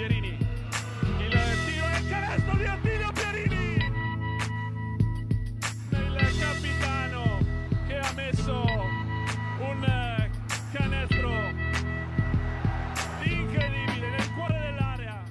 Pierini. Il tiro e il canestro di Attilio Pierini. Il capitano che ha messo un canestro incredibile nel cuore dell'area.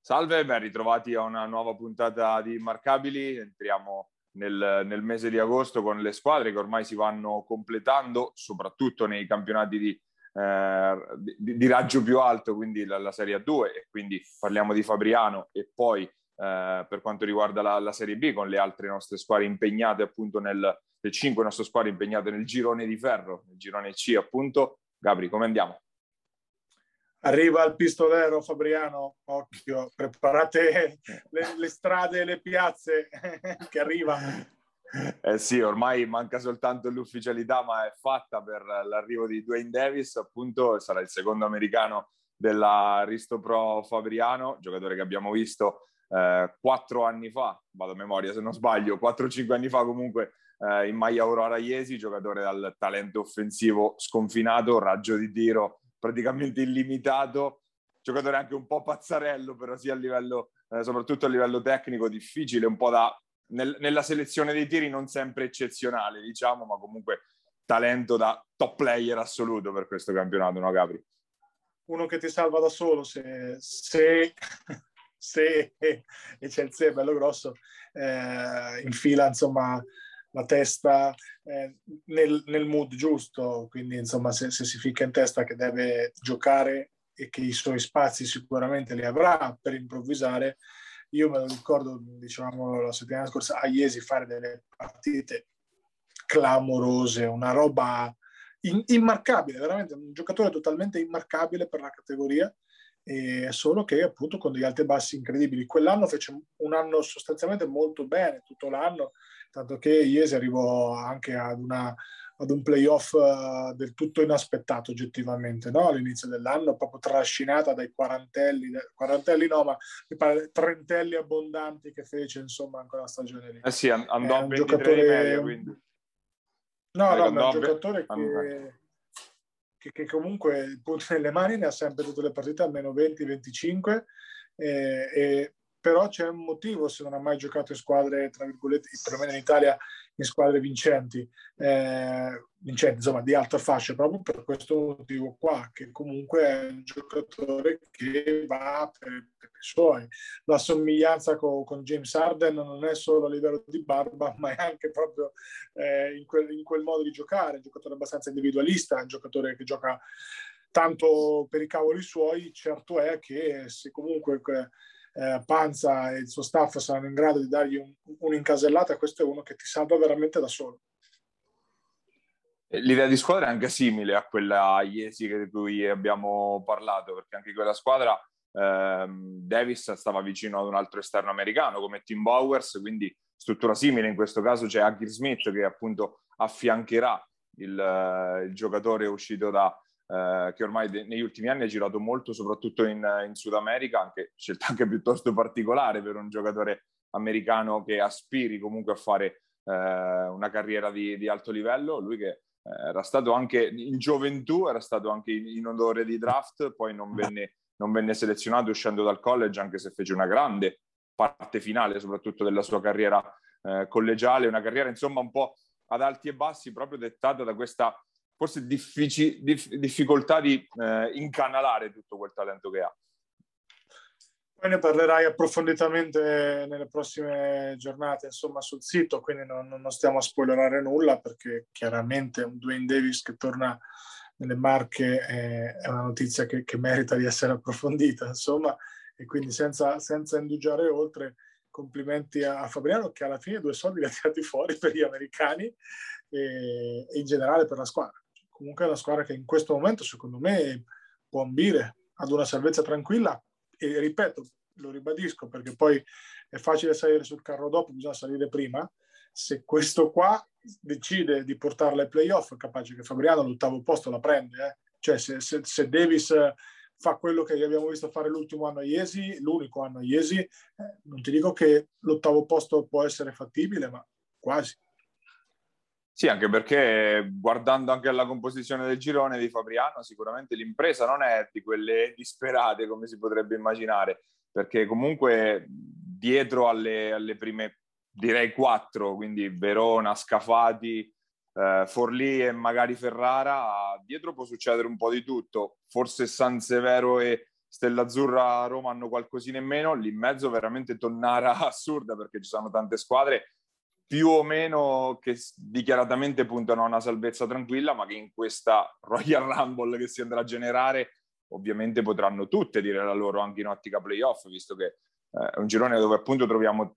Salve, ben ritrovati a una nuova puntata di Immarcabili. Entriamo nel, nel, mese di agosto con le squadre che ormai si vanno completando, soprattutto nei campionati di, eh, di, di raggio più alto, quindi la, la, Serie A2, e quindi parliamo di Fabriano e poi eh, per quanto riguarda la, la, Serie B con le altre nostre squadre impegnate appunto nel, le cinque nostre squadre impegnate nel girone di ferro, nel girone C appunto. Gabri, come andiamo? Arriva il pistolero Fabriano, occhio, preparate le, le strade e le piazze che arriva. Eh sì, ormai manca soltanto l'ufficialità, ma è fatta per l'arrivo di Dwayne Davis, appunto sarà il secondo americano della Risto Pro Fabriano, giocatore che abbiamo visto eh, quattro anni fa, vado a memoria se non sbaglio, 4-5 anni fa comunque eh, in maglia Aurora Iesi, giocatore dal talento offensivo sconfinato, raggio di tiro praticamente illimitato, giocatore anche un po' pazzarello, però sia a livello, eh, soprattutto a livello tecnico, difficile, un po' da, nel, nella selezione dei tiri non sempre eccezionale, diciamo, ma comunque talento da top player assoluto per questo campionato, no Gabri? Uno che ti salva da solo se, se, se e c'è il bello grosso, eh, infila insomma la testa eh, nel, nel, mood giusto, quindi insomma se, se, si ficca in testa che deve giocare e che i suoi spazi sicuramente li avrà per improvvisare, io me lo ricordo, diciamo, la settimana scorsa a Iesi fare delle partite clamorose, una roba in, immarcabile, veramente un giocatore totalmente immarcabile per la categoria, e solo che appunto con degli alti e bassi incredibili. Quell'anno fece un anno sostanzialmente molto bene, tutto l'anno, tanto che Iesi arrivò anche ad, una, ad un playoff uh, del tutto inaspettato oggettivamente, no? all'inizio dell'anno, proprio trascinata dai quarantelli, quarantelli no, ma mi pare trentelli abbondanti che fece insomma in quella stagione lì. Eh sì, andò a 23 giocatore... media, quindi. No, no, ma è un giocatore che, che, che, comunque il punto nelle mani ne ha sempre tutte le partite, almeno 20-25, eh, e però c'è un motivo se non ha mai giocato in squadre, tra virgolette, perlomeno in Italia, in squadre vincenti, eh, vincenti insomma di alta fascia, proprio per questo motivo qua, che comunque è un giocatore che va per, per i suoi. La somiglianza con, con, James Harden non è solo a livello di barba, ma è anche proprio eh, in, quel, in quel modo di giocare, un giocatore abbastanza individualista, un giocatore che gioca tanto per i cavoli suoi, certo è che se comunque eh, Panza e il suo staff saranno in grado di dargli un, un'incasellata, questo è uno che ti salva veramente da solo. L'idea di squadra è anche simile a quella Iesi di cui abbiamo parlato, perché anche quella squadra ehm, Davis stava vicino ad un altro esterno americano come Tim Bowers, quindi struttura simile. In questo caso c'è Agir Smith che appunto affiancherà il, il giocatore uscito da, eh, che ormai de- negli ultimi anni ha girato molto, soprattutto in, in Sud America, anche, scelta anche piuttosto particolare per un giocatore americano che aspiri comunque a fare eh, una carriera di, di, alto livello. Lui che eh, era stato anche in gioventù, era stato anche in, in odore di draft, poi non venne, non venne selezionato uscendo dal college, anche se fece una grande parte finale, soprattutto della sua carriera eh, collegiale, una carriera insomma un po' ad alti e bassi, proprio dettata da questa forse diffici, dif, difficoltà di eh, incanalare tutto quel talento che ha. Poi ne parlerai approfonditamente nelle prossime giornate, insomma, sul sito, quindi non, non stiamo a spoilerare nulla perché chiaramente un Dwayne Davis che torna nelle marche è, è una notizia che, che, merita di essere approfondita, insomma, e quindi senza, senza indugiare oltre, complimenti a Fabriano che alla fine due soldi li ha tirati fuori per gli americani e, e in generale per la squadra comunque è una squadra che in questo momento secondo me può ambire ad una salvezza tranquilla e ripeto, lo ribadisco perché poi è facile salire sul carro dopo, bisogna salire prima. Se questo qua decide di portarla ai playoff, capace che Fabriano l'ottavo posto la prende. Eh? Cioè se, se, se, Davis fa quello che abbiamo visto fare l'ultimo anno a Iesi, l'unico anno a Iesi, eh, non ti dico che l'ottavo posto può essere fattibile, ma quasi. Sì, anche perché guardando anche alla composizione del girone di Fabriano, sicuramente l'impresa non è di quelle disperate come si potrebbe immaginare, perché comunque dietro alle, alle prime, direi quattro, quindi Verona, Scafati, eh, Forlì e magari Ferrara, dietro può succedere un po' di tutto. Forse San Severo e Stella Azzurra a Roma hanno qualcosina in meno, lì in mezzo veramente tonnara assurda perché ci sono tante squadre più o meno che dichiaratamente puntano a una salvezza tranquilla, ma che in questa Royal Rumble che si andrà a generare ovviamente potranno tutte dire la loro anche in ottica playoff, visto che eh, è un girone dove appunto troviamo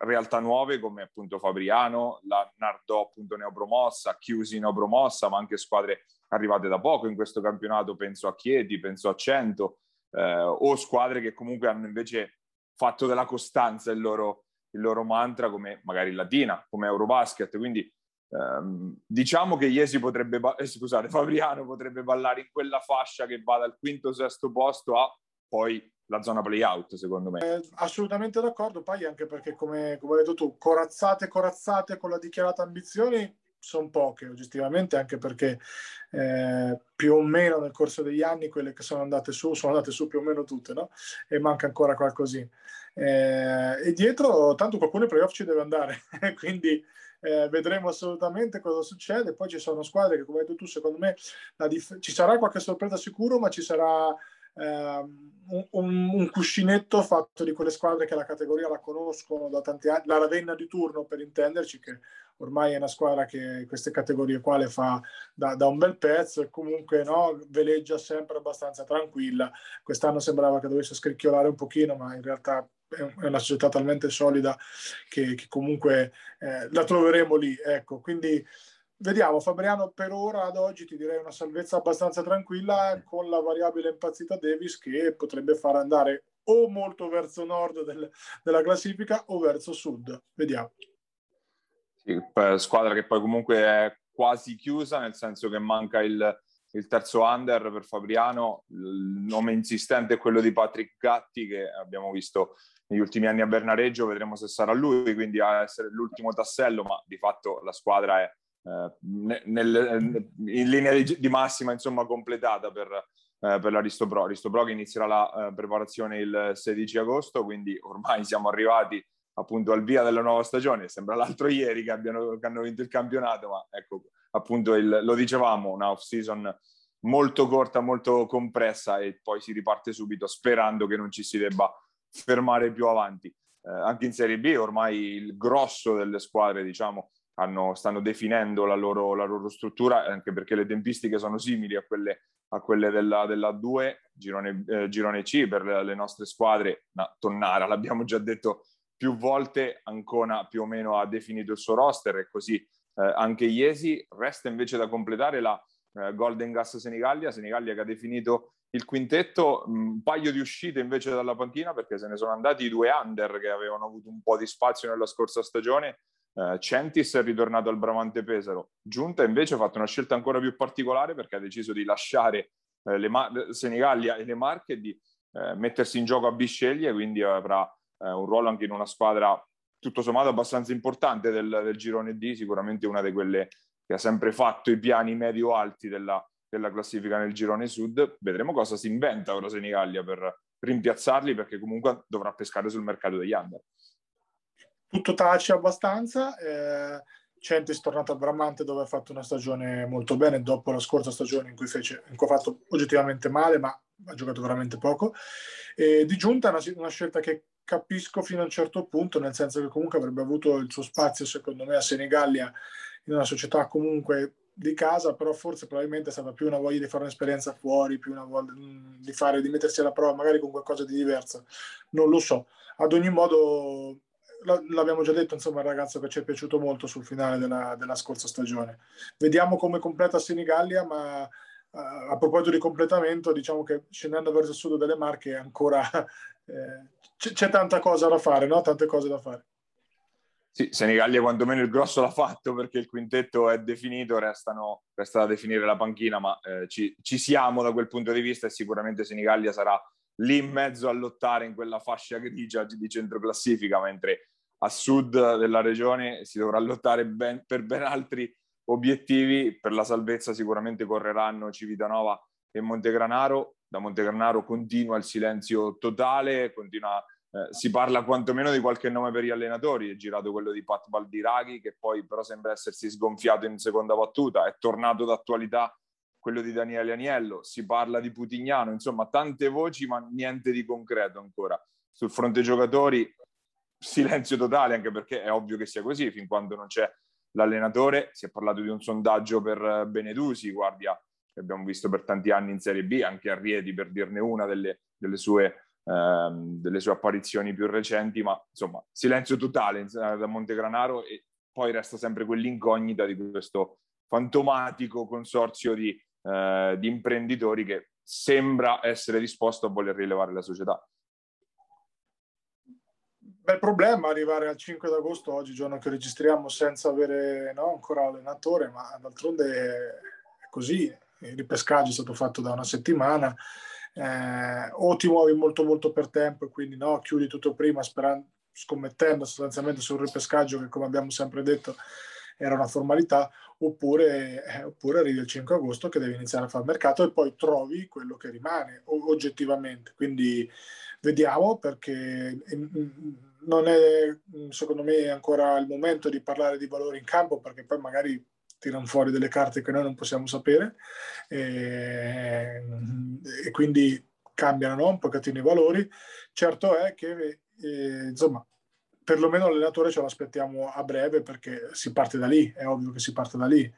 realtà nuove come appunto Fabriano, la Nardò appunto neopromossa, Chiusi neopromossa, ma anche squadre arrivate da poco in questo campionato, penso a Chieti, penso a Cento, eh, o squadre che comunque hanno invece fatto della costanza il loro, il loro mantra come magari Latina, come Eurobasket, quindi ehm, diciamo che Iesi potrebbe, eh, scusate, Fabriano potrebbe ballare in quella fascia che va dal quinto sesto posto a poi la zona play-out, secondo me. Eh, assolutamente d'accordo, poi anche perché, come, come hai detto tu, corazzate, corazzate con la dichiarata ambizioni sono poche oggettivamente, anche perché eh, più o meno nel corso degli anni quelle che sono andate su sono andate su più o meno tutte, no? E manca ancora qualcosina. Eh, e dietro tanto qualcuno ai playoff ci deve andare, quindi eh, vedremo assolutamente cosa succede. Poi ci sono squadre che, come hai detto tu, secondo me dif- ci sarà qualche sorpresa sicuro, ma ci sarà eh, un, un, cuscinetto fatto di quelle squadre che la categoria la conoscono da tanti anni, la Ravenna di turno per intenderci, che ormai è una squadra che queste categorie qua le fa da, da un bel pezzo e comunque no, veleggia sempre abbastanza tranquilla. Quest'anno sembrava che dovesse scricchiolare un pochino, ma in realtà è una società talmente solida che, che comunque eh, la troveremo lì. Ecco, quindi vediamo, Fabriano per ora ad oggi ti direi una salvezza abbastanza tranquilla con la variabile impazzita Davis che potrebbe far andare o molto verso nord del, della classifica o verso sud. Vediamo. Sì, squadra che poi comunque è quasi chiusa, nel senso che manca il, il terzo under per Fabriano. Il nome insistente è quello di Patrick Gatti, che abbiamo visto negli ultimi anni a Bernareggio. Vedremo se sarà lui, quindi a essere l'ultimo tassello, ma di fatto la squadra è eh, nel, in linea di, di, massima insomma completata per, eh, per. Aristo Pro che inizierà la eh, preparazione il 16 agosto, quindi ormai siamo arrivati appunto al via della nuova stagione. Sembra l'altro ieri che, abbiano, che hanno vinto il campionato, ma ecco appunto il, lo dicevamo, una off season molto corta, molto compressa e poi si riparte subito sperando che non ci si debba fermare più avanti. Eh, anche in Serie B ormai il grosso delle squadre diciamo hanno, stanno definendo la loro, la loro, struttura, anche perché le tempistiche sono simili a quelle, a quelle della, della 2, girone, eh, girone, C per le, nostre squadre. No, Tonnara, l'abbiamo già detto più volte, Ancona più o meno ha definito il suo roster e così eh, anche Iesi. Resta invece da completare la eh, Golden Gas Senigallia, Senigallia che ha definito il quintetto, un paio di uscite invece dalla panchina perché se ne sono andati i due under che avevano avuto un po' di spazio nella scorsa stagione Uh, Centis è ritornato al Bramante Pesaro. Giunta invece ha fatto una scelta ancora più particolare perché ha deciso di lasciare le Mar- Senigallia e le Marche e di uh, mettersi in gioco a Bisceglie, quindi avrà un ruolo anche in una squadra tutto sommato abbastanza importante del, del girone D, sicuramente una di quelle che ha sempre fatto i piani medio-alti della, della classifica nel girone sud. Vedremo cosa si inventa ora Senigallia per rimpiazzarli perché comunque dovrà pescare sul mercato degli under tutto tace abbastanza. Eh, è tornato a Bramante dove ha fatto una stagione molto bene dopo la scorsa stagione in cui, fece, in cui ha fatto oggettivamente male, ma ha giocato veramente poco. E di giunta una, una, scelta che capisco fino a un certo punto, nel senso che comunque avrebbe avuto il suo spazio, secondo me, a Senigallia in una società comunque di casa, però forse probabilmente stata più una voglia di fare un'esperienza fuori, più una voglia di, fare, di mettersi alla prova, magari con qualcosa di diverso. Non lo so. Ad ogni modo l'abbiamo già detto, insomma, il ragazzo che ci è piaciuto molto sul finale della, della scorsa stagione. Vediamo come completa Senigallia, ma a proposito di completamento, diciamo che scendendo verso il sud delle Marche ancora eh, c- c'è tanta cosa da fare, no? Tante cose da fare. Sì, Senigallia quantomeno il grosso l'ha fatto perché il quintetto è definito, restano, resta da definire la panchina, ma eh, ci, ci siamo da quel punto di vista e sicuramente Senigallia sarà lì in mezzo a lottare in quella fascia grigia di centro classifica, mentre a sud della regione si dovrà lottare ben, per ben altri obiettivi. Per la salvezza sicuramente correranno Civitanova e Montegranaro. Da Montegranaro continua il silenzio totale, continua, eh, si parla quantomeno di qualche nome per gli allenatori. È girato quello di Pat Baldiraghi, che poi però sembra essersi sgonfiato in seconda battuta. È tornato d'attualità quello di Daniele Aniello. Si parla di Putignano, insomma, tante voci, ma niente di concreto ancora. Sul fronte giocatori, silenzio totale, anche perché è ovvio che sia così, fin quando non c'è l'allenatore. Si è parlato di un sondaggio per Benedusi, guardia che abbiamo visto per tanti anni in Serie B, anche a Rieti per dirne una delle, delle, sue, ehm, delle sue, apparizioni più recenti, ma insomma silenzio totale da Montegranaro e poi resta sempre quell'incognita di questo fantomatico consorzio di, eh, di imprenditori che sembra essere disposto a voler rilevare la società. Bel problema arrivare al 5 d'agosto, oggi giorno che registriamo, senza avere no, ancora allenatore, ma d'altronde è così il ripescaggio è stato fatto da una settimana, eh, o ti muovi molto molto per tempo e quindi no, chiudi tutto prima sperando, scommettendo sostanzialmente sul ripescaggio che come abbiamo sempre detto era una formalità, oppure, eh, oppure arrivi il 5 agosto che devi iniziare a fare mercato e poi trovi quello che rimane oggettivamente. Quindi vediamo perché mm, mm, non è secondo me ancora il momento di parlare di valori in campo perché poi magari tirano fuori delle carte che noi non possiamo sapere e, e quindi cambiano no? un pochettino i valori. Certo è che eh, insomma perlomeno l'allenatore ce l'aspettiamo a breve perché si parte da lì, è ovvio che si parte da lì.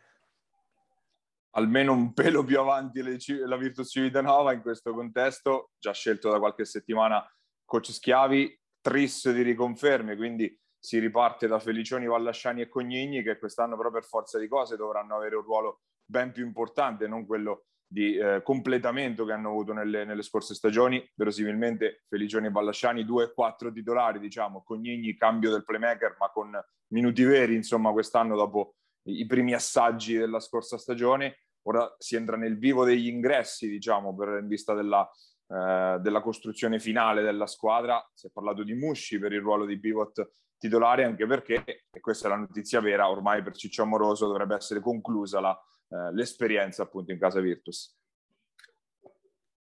Almeno un pelo più avanti la Virtus Civitanova in questo contesto, già scelto da qualche settimana coach Schiavi, tris di riconferme, quindi si riparte da Felicioni, Vallasciani e Cognigni che quest'anno però per forza di cose dovranno avere un ruolo ben più importante, non quello di eh, completamento che hanno avuto nelle, nelle, scorse stagioni. Verosimilmente Felicioni e Vallasciani, due e quattro titolari, diciamo, Cognigni cambio del playmaker, ma con minuti veri, insomma, quest'anno dopo i primi assaggi della scorsa stagione. Ora si entra nel vivo degli ingressi, diciamo, per, in vista della, eh, della costruzione finale della squadra. Si è parlato di Musci per il ruolo di pivot titolare anche perché, e questa è la notizia vera, ormai per Ciccio Amoroso dovrebbe essere conclusa la, eh, l'esperienza appunto in casa Virtus.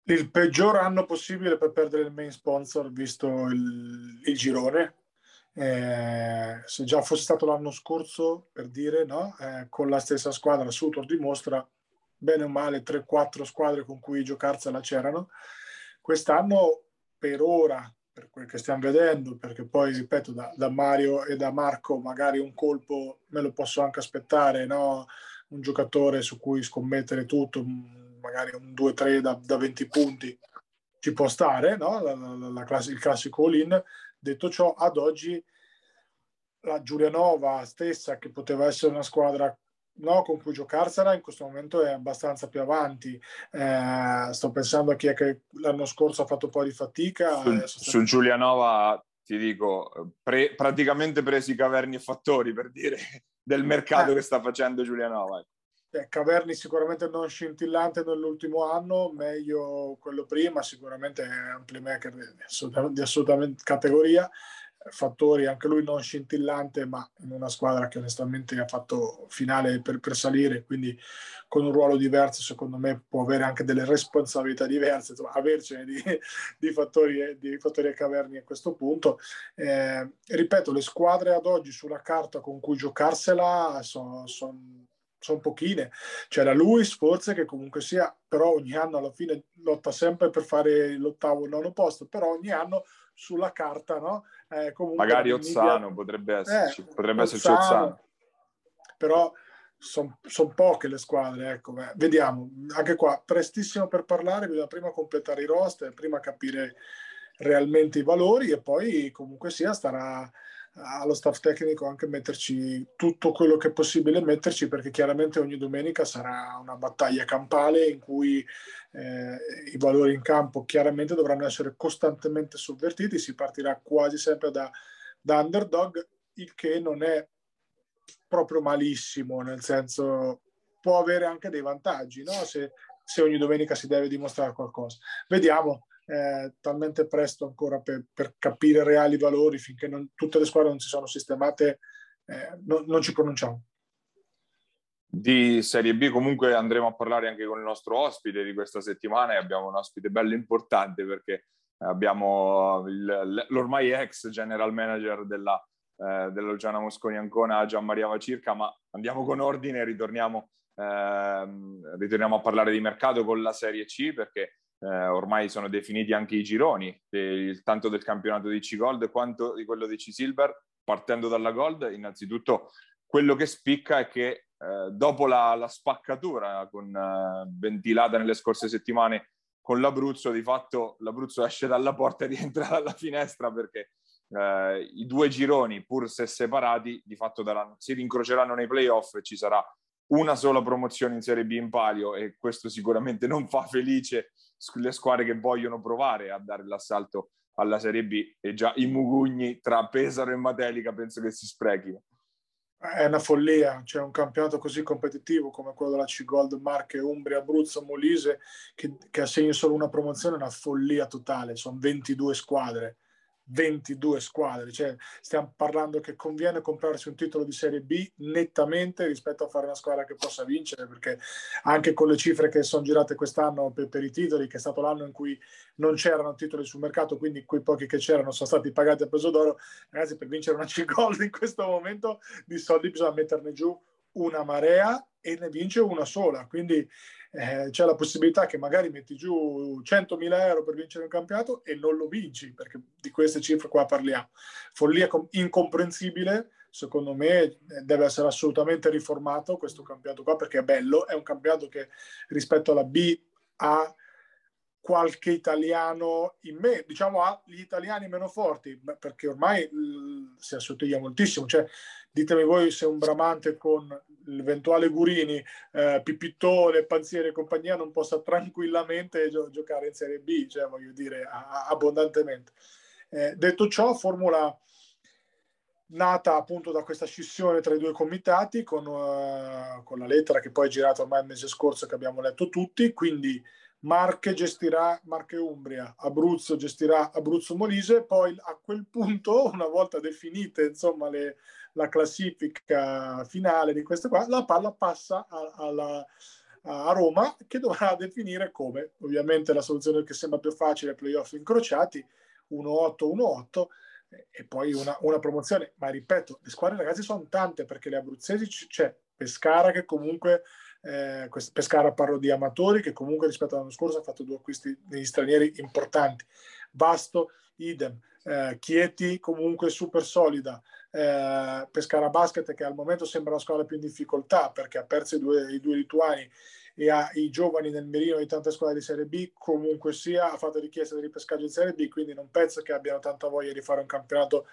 Il peggior anno possibile per perdere il main sponsor visto il, il girone. Eh, se già fosse stato l'anno scorso, per dire, no? Eh, con la stessa squadra, Sutor dimostra bene o male 3-4 squadre con cui giocarsela c'erano. Quest'anno, per ora, per quel che stiamo vedendo, perché poi, ripeto, da, da, Mario e da Marco magari un colpo me lo posso anche aspettare, no? un giocatore su cui scommettere tutto, magari un 2-3 da, da 20 punti, ci può stare, no? la, la, la class- il classico all-in. Detto ciò, ad oggi la Giulianova stessa, che poteva essere una squadra no, con cui giocarsela in questo momento è abbastanza più avanti. Eh, sto pensando a chi è che l'anno scorso ha fatto un po' di fatica. Su, su Giulianova ti dico, pre, praticamente presi Caverni e Fattori per dire del mercato eh. che sta facendo Giulianova. Eh, Caverni sicuramente non scintillante nell'ultimo anno, meglio quello prima, sicuramente è un playmaker di, assolutamente, di assolutamente categoria fattori, anche lui non scintillante, ma in una squadra che onestamente ha fatto finale per, per, salire, quindi con un ruolo diverso, secondo me può avere anche delle responsabilità diverse, insomma, avercene di, di, fattori, di fattori a caverni a questo punto. Eh, ripeto, le squadre ad oggi sulla carta con cui giocarsela sono son, son pochine. C'era Luis, forse, che comunque sia, però ogni anno alla fine lotta sempre per fare l'ottavo o nono posto, però ogni anno sulla carta, no? Eh, Magari Ozzano media... potrebbe esserci, eh, potrebbe esserci Ozzano. Però sono son poche le squadre, ecco, beh, vediamo. Anche qua, prestissimo per parlare, bisogna prima completare i roster, prima capire realmente i valori e poi comunque sia starà allo staff tecnico anche metterci tutto quello che è possibile metterci perché chiaramente ogni domenica sarà una battaglia campale in cui eh, i valori in campo chiaramente dovranno essere costantemente sovvertiti, si partirà quasi sempre da, da underdog, il che non è proprio malissimo, nel senso può avere anche dei vantaggi, no? se, se ogni domenica si deve dimostrare qualcosa. Vediamo, talmente presto ancora per, per, capire reali valori finché non, tutte le squadre non si sono sistemate, eh, no, non ci pronunciamo. Di Serie B comunque andremo a parlare anche con il nostro ospite di questa settimana e abbiamo un ospite bello importante perché abbiamo il, l'ormai ex general manager della, eh, della Luciana Mosconi Ancona, Gianmaria Vacirca, ma andiamo con ordine e ritorniamo, eh, ritorniamo a parlare di mercato con la Serie C perché eh, ormai sono definiti anche i gironi, il, tanto del campionato di C-Gold quanto di quello di C-Silver. Partendo dalla Gold, innanzitutto quello che spicca è che eh, dopo la, la, spaccatura con, eh, ventilata nelle scorse settimane con l'Abruzzo, di fatto l'Abruzzo esce dalla porta e rientra dalla finestra perché eh, i due gironi, pur se separati, di fatto daranno, si rincroceranno nei playoff e ci sarà una sola promozione in Serie B in palio e questo sicuramente non fa felice le squadre che vogliono provare a dare l'assalto alla Serie B e già i mugugni tra Pesaro e Matelica penso che si sprechino. È una follia, c'è un campionato così competitivo come quello della C-Gold, Marche, Umbria, Abruzzo, Molise, che, che assegna solo una promozione, è una follia totale, sono 22 squadre 22 squadre, cioè stiamo parlando che conviene comprarsi un titolo di Serie B nettamente rispetto a fare una squadra che possa vincere, perché anche con le cifre che sono girate quest'anno per, per i titoli, che è stato l'anno in cui non c'erano titoli sul mercato, quindi quei pochi che c'erano sono stati pagati a peso d'oro, ragazzi per vincere una C-Gold in questo momento di soldi bisogna metterne giù una marea e ne vince una sola, quindi eh, c'è la possibilità che magari metti giù 100.000 euro per vincere un campionato e non lo vinci, perché di queste cifre qua parliamo. Follia incomprensibile, secondo me eh, deve essere assolutamente riformato questo campionato qua, perché è bello, è un campionato che rispetto alla B ha qualche italiano in me, diciamo ha gli italiani meno forti, perché ormai si assottiglia moltissimo, cioè ditemi voi se un Bramante con l'eventuale Gurini, eh, Pipittone, Panzieri e compagnia non possa tranquillamente gio- giocare in Serie B, cioè voglio dire a- abbondantemente. Eh, detto ciò, formula nata appunto da questa scissione tra i due comitati con, uh, con la lettera che poi è girata ormai il mese scorso che abbiamo letto tutti, quindi Marche gestirà Marche Umbria, Abruzzo gestirà Abruzzo Molise, poi a quel punto, una volta definite insomma le, la classifica finale di queste qua, la palla passa a, alla, a Roma che dovrà definire come, ovviamente la soluzione che sembra più facile, playoff incrociati, 1-8-1-8 e poi una, una, promozione. Ma ripeto, le squadre ragazzi sono tante perché le abruzzesi c'è Pescara che comunque, eh, Pescara parlo di amatori che comunque rispetto all'anno scorso ha fatto due acquisti degli stranieri importanti. Basto, idem. Eh, Chieti comunque super solida. Eh, Pescara Basket che al momento sembra la squadra più in difficoltà perché ha perso i due, i due lituani e ha i giovani nel mirino di tante squadre di Serie B, comunque sia ha fatto richiesta di ripescaggio in Serie B, quindi non penso che abbiano tanta voglia di fare un campionato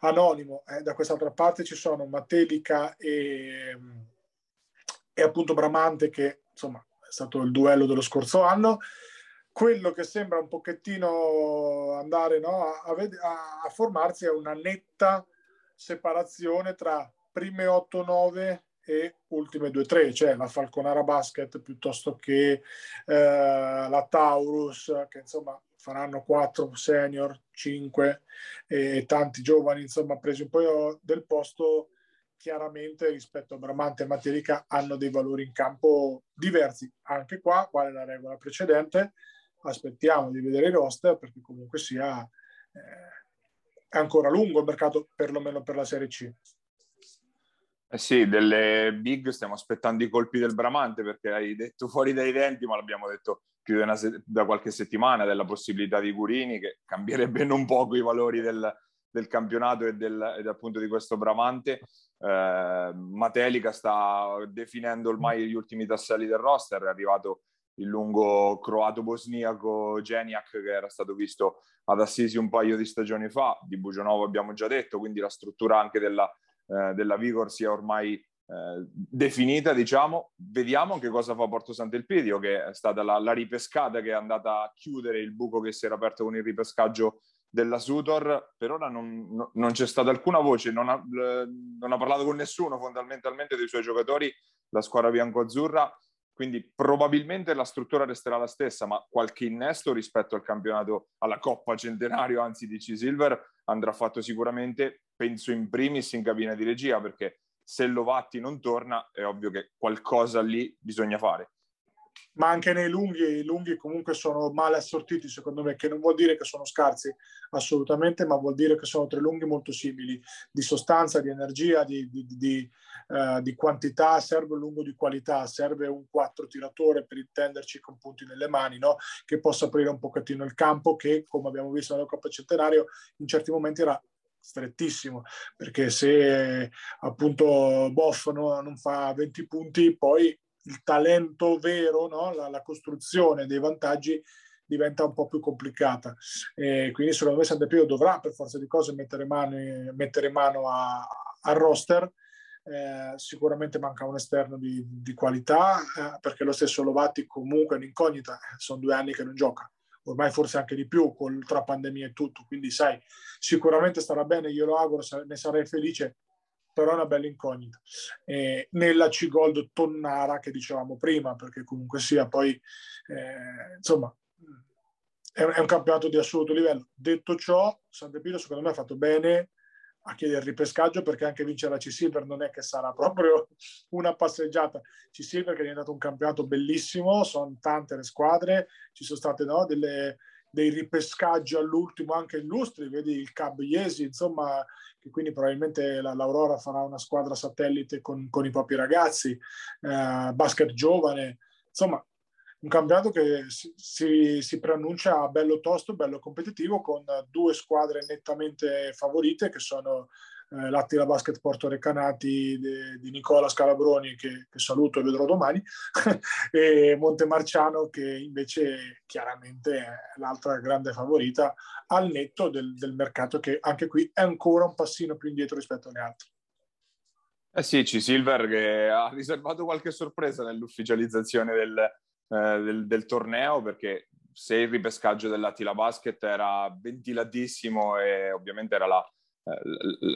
anonimo. Eh, da quest'altra parte ci sono Matelica e, e appunto Bramante che insomma è stato il duello dello scorso anno quello che sembra un pochettino andare no, a, a, a, formarsi è una netta separazione tra prime 8-9 e ultime 2-3, cioè la Falconara Basket piuttosto che eh, la Taurus, che insomma faranno 4 senior, 5 e tanti giovani, insomma presi un po' del posto chiaramente rispetto a Bramante e Materica hanno dei valori in campo diversi. Anche qua, quale la regola precedente, aspettiamo di vedere i roster perché comunque sia eh, ancora lungo il mercato perlomeno per la Serie C. Eh sì, delle big stiamo aspettando i colpi del Bramante perché hai detto fuori dai denti, ma l'abbiamo detto più se- da qualche settimana, della possibilità di Gurini che cambierebbe non poco i valori del, del campionato e, del, ed appunto di questo Bramante. Eh, Matelica sta definendo ormai gli ultimi tasselli del roster, è arrivato il lungo croato-bosniaco Geniak che era stato visto ad Assisi un paio di stagioni fa, di Bugionovo abbiamo già detto, quindi la struttura anche della, eh, della Vigor sia ormai eh, definita, diciamo. Vediamo che cosa fa Porto Sant'Elpidio, che è stata la, la, ripescata che è andata a chiudere il buco che si era aperto con il ripescaggio della Sutor. Per ora non, non c'è stata alcuna voce, non ha, non ha parlato con nessuno fondamentalmente dei suoi giocatori, la squadra bianco-azzurra quindi probabilmente la struttura resterà la stessa, ma qualche innesto rispetto al campionato, alla Coppa Centenario, anzi di C-Silver, andrà fatto sicuramente, penso in primis in cabina di regia, perché se Lovatti non torna è ovvio che qualcosa lì bisogna fare ma anche nei lunghi, i lunghi comunque sono male assortiti secondo me, che non vuol dire che sono scarsi assolutamente, ma vuol dire che sono tre lunghi molto simili di sostanza, di energia, di, di, di, uh, di quantità, serve un lungo di qualità, serve un quattro tiratore per intenderci con punti nelle mani, no? che possa aprire un pochettino il campo, che come abbiamo visto nella Coppa Centenario in certi momenti era strettissimo perché se appunto Boff no, non fa 20 punti poi il talento vero, no? la, la, costruzione dei vantaggi diventa un po' più complicata. E quindi secondo me Sant'Epio dovrà per forza di cose mettere mano, mettere mano al roster. Eh, sicuramente manca un esterno di, di qualità eh, perché lo stesso Lovatti comunque è un'incognita, sono due anni che non gioca ormai forse anche di più col, tra pandemia e tutto, quindi sai, sicuramente starà bene, io lo auguro, ne sarei felice, però è una bella incognita. Eh, nella C-Gold Tonnara che dicevamo prima, perché comunque sia poi, eh, insomma, è, è, un campionato di assoluto livello. Detto ciò, Sant'Epiro secondo me ha fatto bene a chiedere il ripescaggio perché anche vincere la C-Silver non è che sarà proprio una passeggiata. C-Silver che è diventato un campionato bellissimo, sono tante le squadre, ci sono state no, delle, dei ripescaggi all'ultimo anche illustri, vedi il Cab Iesi, insomma che quindi probabilmente la, l'Aurora farà una squadra satellite con, con i propri ragazzi, eh, basket giovane, insomma un campionato che si, si, si, preannuncia bello tosto, bello competitivo con due squadre nettamente favorite che sono eh, l'Attila Basket Porto Recanati di, di Nicola Scalabroni che, che, saluto e vedrò domani e Montemarciano che invece chiaramente è l'altra grande favorita al netto del, del mercato che anche qui è ancora un passino più indietro rispetto alle altre. Eh sì, C-Silver che ha riservato qualche sorpresa nell'ufficializzazione del, eh, del, del torneo perché se il ripescaggio dell'Attila Basket era ventilatissimo e ovviamente era la,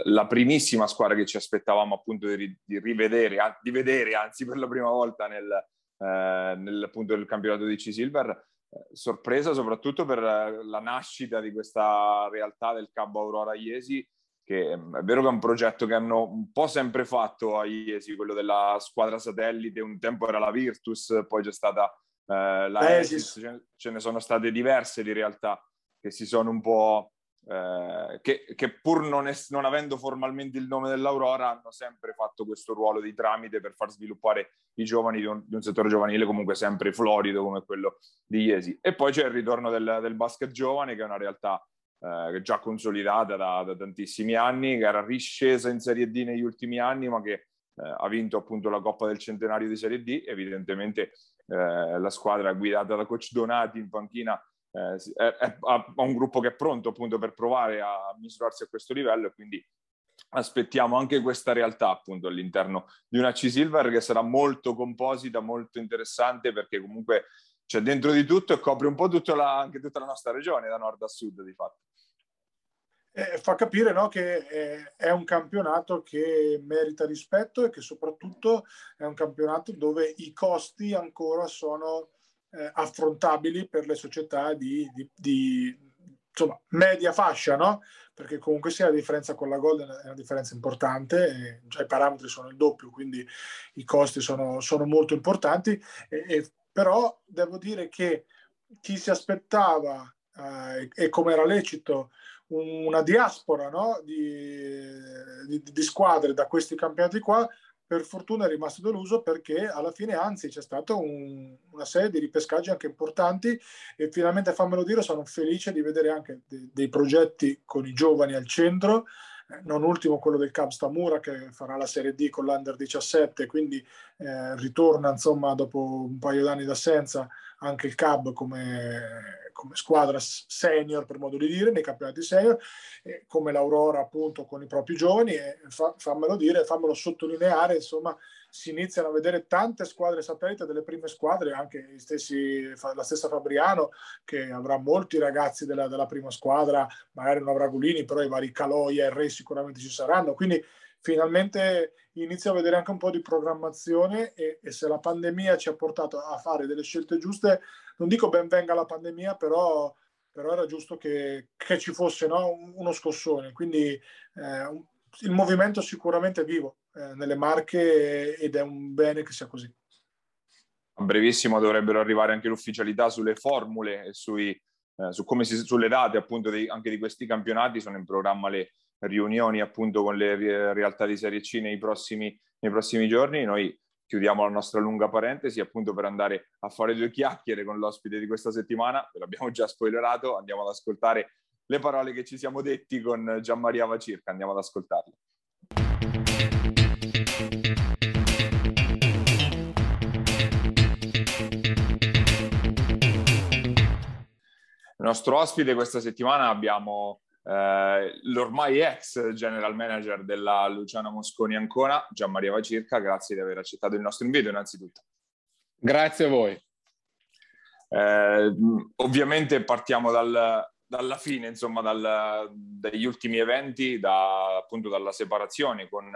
la primissima squadra che ci aspettavamo appunto di, di rivedere, di vedere anzi per la prima volta nel, eh, nel appunto del campionato di C-Silver, eh, sorpresa soprattutto per la nascita di questa realtà del Cabo Aurora Iesi, che mm, è vero che è un progetto che hanno un po' sempre fatto a Iesi, quello della squadra satellite, un tempo era la Virtus, poi c'è stata eh, la Esis, ce, ce ne sono state diverse di realtà che si sono un po' eh, che, che, pur non, es- non, avendo formalmente il nome dell'Aurora hanno sempre fatto questo ruolo di tramite per far sviluppare i giovani di un, di un settore giovanile comunque sempre florido come quello di Iesi. E poi c'è il ritorno del, del basket giovane che è una realtà eh, già consolidata da, da, tantissimi anni, che era riscesa in Serie D negli ultimi anni ma che eh, ha vinto appunto la Coppa del Centenario di Serie D. Evidentemente eh, la squadra guidata da coach Donati in panchina eh, è, ha un gruppo che è pronto appunto per provare a misurarsi a questo livello e quindi aspettiamo anche questa realtà appunto all'interno di una C-Silver che sarà molto composita, molto interessante perché comunque c'è dentro di tutto e copre un po' tutta la, anche tutta la nostra regione da nord a sud di fatto. Eh, fa capire no, che è, è un campionato che merita rispetto e che soprattutto è un campionato dove i costi ancora sono eh, affrontabili per le società di, di, di insomma, media fascia, no? Perché comunque sia la differenza con la Golden è una differenza importante, già i parametri sono il doppio, quindi i costi sono, sono molto importanti, e, e, però devo dire che chi si aspettava, eh, e come era lecito, una diaspora no? di, di, di, squadre da questi campionati qua, per fortuna è rimasto deluso perché alla fine anzi c'è stata un, una serie di ripescaggi anche importanti e finalmente fammelo dire sono felice di vedere anche de, dei progetti con i giovani al centro eh, non ultimo quello del Cab Stamura che farà la Serie D con l'Under 17 quindi eh, ritorna insomma dopo un paio d'anni d'assenza anche il Cab come, come squadra senior, per modo di dire, nei campionati senior, come l'Aurora appunto con i propri giovani, e fa, fammelo dire, fammelo sottolineare, insomma, si iniziano a vedere tante squadre satellite delle prime squadre, anche stessi, la stessa Fabriano che avrà molti ragazzi della, della prima squadra, magari non avrà Gulini, però i vari Caloia e Re sicuramente ci saranno, quindi finalmente inizio a vedere anche un po' di programmazione e, e, se la pandemia ci ha portato a fare delle scelte giuste, non dico ben venga la pandemia, però, però era giusto che, che ci fosse no? uno scossone. Quindi eh, il movimento sicuramente è vivo eh, nelle marche ed è un bene che sia così. A brevissimo dovrebbero arrivare anche l'ufficialità sulle formule e sui, eh, su come si, sulle date appunto di, anche di questi campionati. Sono in programma le riunioni appunto con le realtà di Serie C nei prossimi, nei prossimi giorni. Noi chiudiamo la nostra lunga parentesi appunto per andare a fare due chiacchiere con l'ospite di questa settimana. Ve l'abbiamo già spoilerato, andiamo ad ascoltare le parole che ci siamo detti con Gianmaria Vacirca. Andiamo ad ascoltarle. Il nostro ospite questa settimana abbiamo eh, l'ormai ex general manager della Luciana Mosconi Ancona, Gianmaria Vacirca. Grazie di aver accettato il nostro invito innanzitutto. Grazie a voi. Eh, ovviamente partiamo dal, dalla fine, insomma, dal, dagli ultimi eventi, da, appunto dalla separazione con,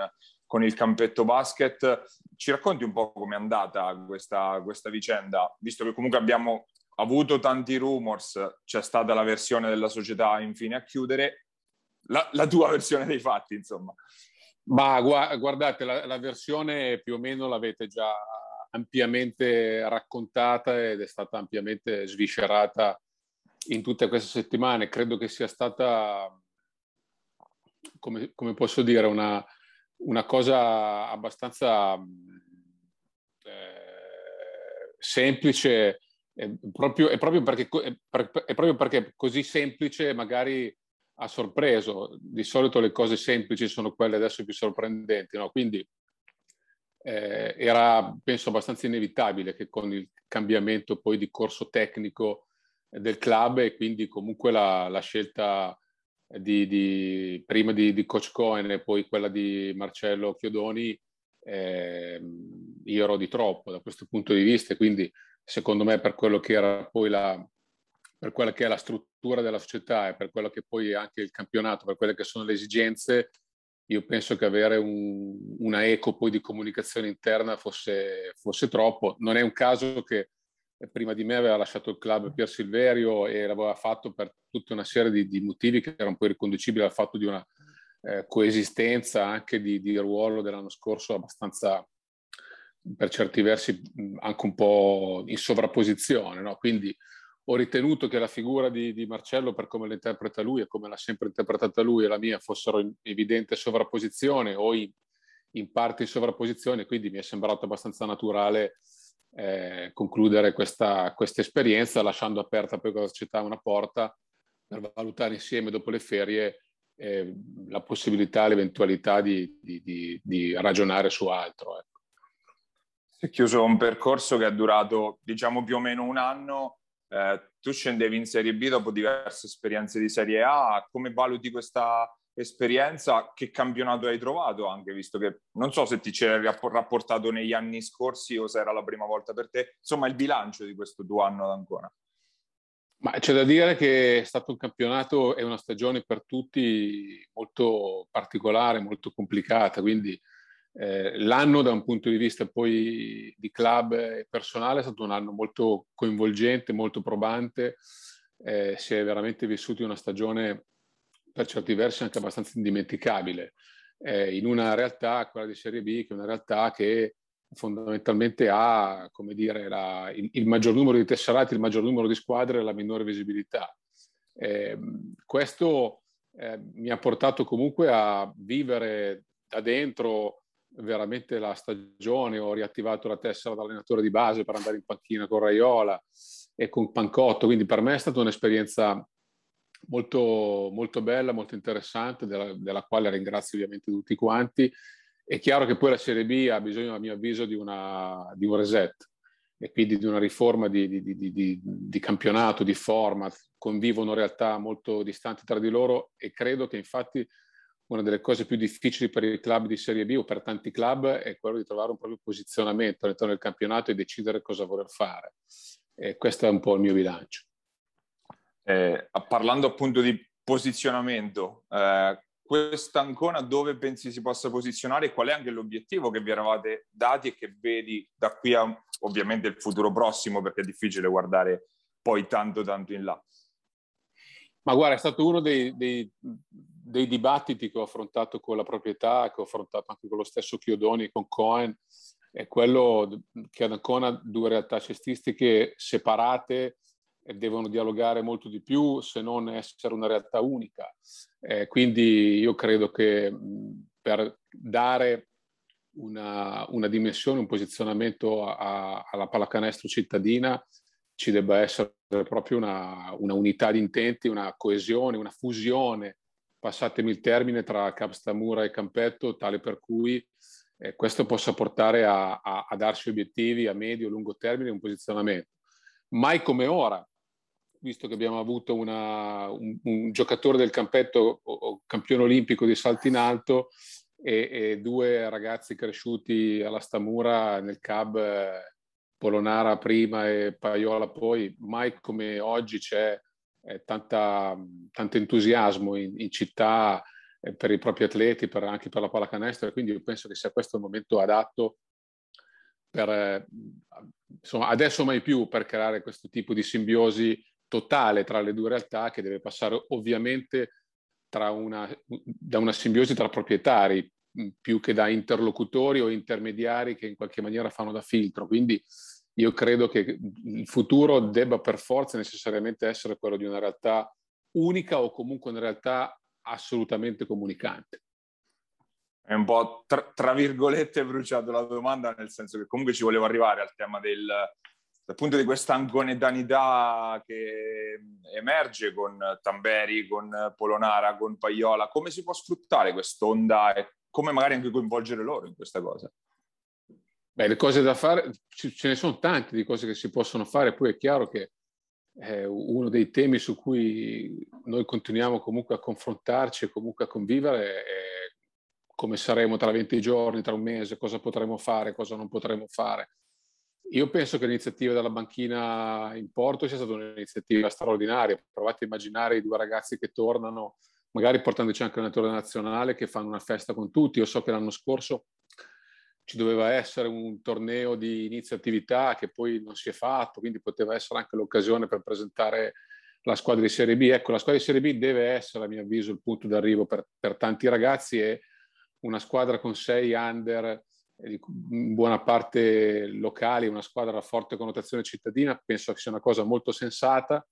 con, il campetto basket. Ci racconti un po' com'è andata questa, questa vicenda, visto che comunque abbiamo avuto tanti rumors, c'è stata la versione della società infine a chiudere, la, la tua versione dei fatti, insomma. Ma guardate, la, la versione più o meno l'avete già ampiamente raccontata ed è stata ampiamente sviscerata in tutte queste settimane. Credo che sia stata, come, come posso dire, una, una cosa abbastanza eh, semplice. È proprio, è, proprio perché, è proprio perché così semplice magari ha sorpreso. Di solito le cose semplici sono quelle adesso più sorprendenti, no? Quindi eh, era, penso, abbastanza inevitabile che con il cambiamento poi di corso tecnico del club e quindi comunque la, la scelta di, di, prima di, di, Coach Cohen e poi quella di Marcello Chiodoni eh, io ero di troppo da questo punto di vista quindi secondo me per quello che era poi la, per quella che è la struttura della società e per quello che poi è anche il campionato, per quelle che sono le esigenze, io penso che avere un, una eco poi di comunicazione interna fosse, fosse troppo. Non è un caso che prima di me aveva lasciato il club Pier Silverio e l'aveva fatto per tutta una serie di, di motivi che erano poi riconducibili al fatto di una eh, coesistenza anche di, di, ruolo dell'anno scorso abbastanza per certi versi anche un po' in sovrapposizione. No? Quindi ho ritenuto che la figura di, di, Marcello, per come la interpreta lui e come l'ha sempre interpretata lui e la mia, fossero in evidente sovrapposizione o in, in parte in sovrapposizione, quindi mi è sembrato abbastanza naturale eh, concludere questa, questa, esperienza lasciando aperta poi la società una porta per valutare insieme dopo le ferie eh, la possibilità, l'eventualità di, di, di, di ragionare su altro. Ecco. Si è chiuso un percorso che è durato diciamo più o meno un anno. Eh, tu scendevi in Serie B dopo diverse esperienze di Serie A. Come valuti questa esperienza, che campionato hai trovato anche, visto che non so se ti c'eri rapportato negli anni scorsi o se era la prima volta per te, insomma il bilancio di questo tuo anno ad Ancona. Ma c'è da dire che è stato un campionato e una stagione per tutti molto particolare, molto complicata, quindi eh, l'anno da un punto di vista poi di club e personale è stato un anno molto coinvolgente, molto probante, eh, si è veramente vissuti una stagione per certi versi anche abbastanza indimenticabile, eh, in una realtà, quella di Serie B, che è una realtà che fondamentalmente ha, come dire, la, il, il, maggior numero di tesserati, il maggior numero di squadre e la minore visibilità. Eh, questo eh, mi ha portato comunque a vivere da dentro veramente la stagione, ho riattivato la tessera da allenatore di base per andare in panchina con Raiola e con Pancotto, quindi per me è stata un'esperienza molto, molto bella, molto interessante, della, della, quale ringrazio ovviamente tutti quanti. È chiaro che poi la Serie B ha bisogno, a mio avviso, di, una, di un reset e quindi di una riforma di, di, di, campionato, di format, convivono realtà molto distanti tra di loro e credo che infatti una delle cose più difficili per i club di Serie B o per tanti club è quello di trovare un proprio posizionamento all'interno del campionato e decidere cosa voler fare. E questo è un po' il mio bilancio. Eh, parlando appunto di posizionamento, eh, questa Ancona dove pensi si possa posizionare e qual è anche l'obiettivo che vi eravate dati e che vedi da qui a ovviamente il futuro prossimo perché è difficile guardare poi tanto tanto in là. Ma guarda, è stato uno dei, dei, dei dibattiti che ho affrontato con la proprietà, che ho affrontato anche con lo stesso Chiodoni, con Cohen, è quello che ad Ancona due realtà cestistiche separate devono dialogare molto di più se non essere una realtà unica. Eh, quindi io credo che per dare una, una, dimensione, un posizionamento a, alla pallacanestro cittadina ci debba essere proprio una, una, unità di intenti, una coesione, una fusione, passatemi il termine, tra Capstamura e Campetto, tale per cui eh, questo possa portare a, a, a darsi obiettivi a medio e lungo termine, un posizionamento. Mai come ora, visto che abbiamo avuto una, un, un, giocatore del campetto campione olimpico di salto in alto e, e, due ragazzi cresciuti alla Stamura nel cab eh, Polonara prima e Paiola poi, mai come oggi c'è eh, tanta, tanto entusiasmo in, in città eh, per i propri atleti, per, anche per la pallacanestro, quindi io penso che sia questo il momento adatto per, eh, insomma, adesso mai più per creare questo tipo di simbiosi totale tra le due realtà che deve passare ovviamente una, da una simbiosi tra proprietari più che da interlocutori o intermediari che in qualche maniera fanno da filtro. Quindi io credo che il futuro debba per forza necessariamente essere quello di una realtà unica o comunque una realtà assolutamente comunicante. È un po' tra, tra virgolette bruciato la domanda, nel senso che comunque ci volevo arrivare al tema del, appunto di questa angonedanità che emerge con Tamberi, con Polonara, con Paiola. Come si può sfruttare quest'onda e come magari anche coinvolgere loro in questa cosa? Beh, le cose da fare, ce ne sono tante di cose che si possono fare, poi è chiaro che è uno dei temi su cui noi continuiamo comunque a confrontarci e comunque a convivere è come saremo tra 20 giorni, tra un mese, cosa potremo fare, cosa non potremo fare. Io penso che l'iniziativa della banchina in Porto sia stata un'iniziativa straordinaria. Provate a immaginare i due ragazzi che tornano, magari portandoci anche un attore nazionale, che fanno una festa con tutti. Io so che l'anno scorso ci doveva essere un torneo di inizio che poi non si è fatto, quindi poteva essere anche l'occasione per presentare la squadra di Serie B. Ecco, la squadra di Serie B deve essere, a mio avviso, il punto d'arrivo per, per tanti ragazzi e una squadra con sei under, in buona parte locali, una squadra a forte connotazione cittadina, penso che sia una cosa molto sensata,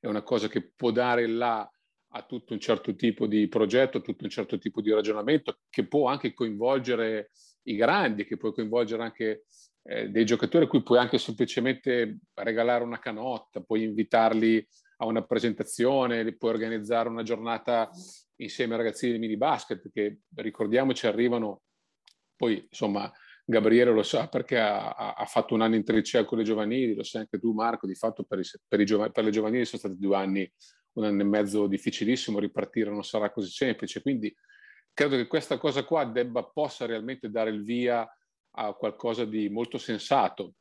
è una cosa che può dare là a tutto un certo tipo di progetto, a tutto un certo tipo di ragionamento, che può anche coinvolgere i grandi, che puoi coinvolgere anche eh, dei giocatori a cui puoi anche semplicemente regalare una canotta, puoi invitarli a una presentazione, puoi organizzare una giornata insieme ai ragazzini di mini basket che ricordiamoci arrivano poi insomma Gabriele lo sa perché ha, ha, fatto un anno in tricea con le giovanili, lo sai anche tu Marco, di fatto per, i, per, i per le giovanili sono stati due anni, un anno e mezzo difficilissimo, ripartire non sarà così semplice, quindi credo che questa cosa qua debba, possa realmente dare il via a qualcosa di molto sensato.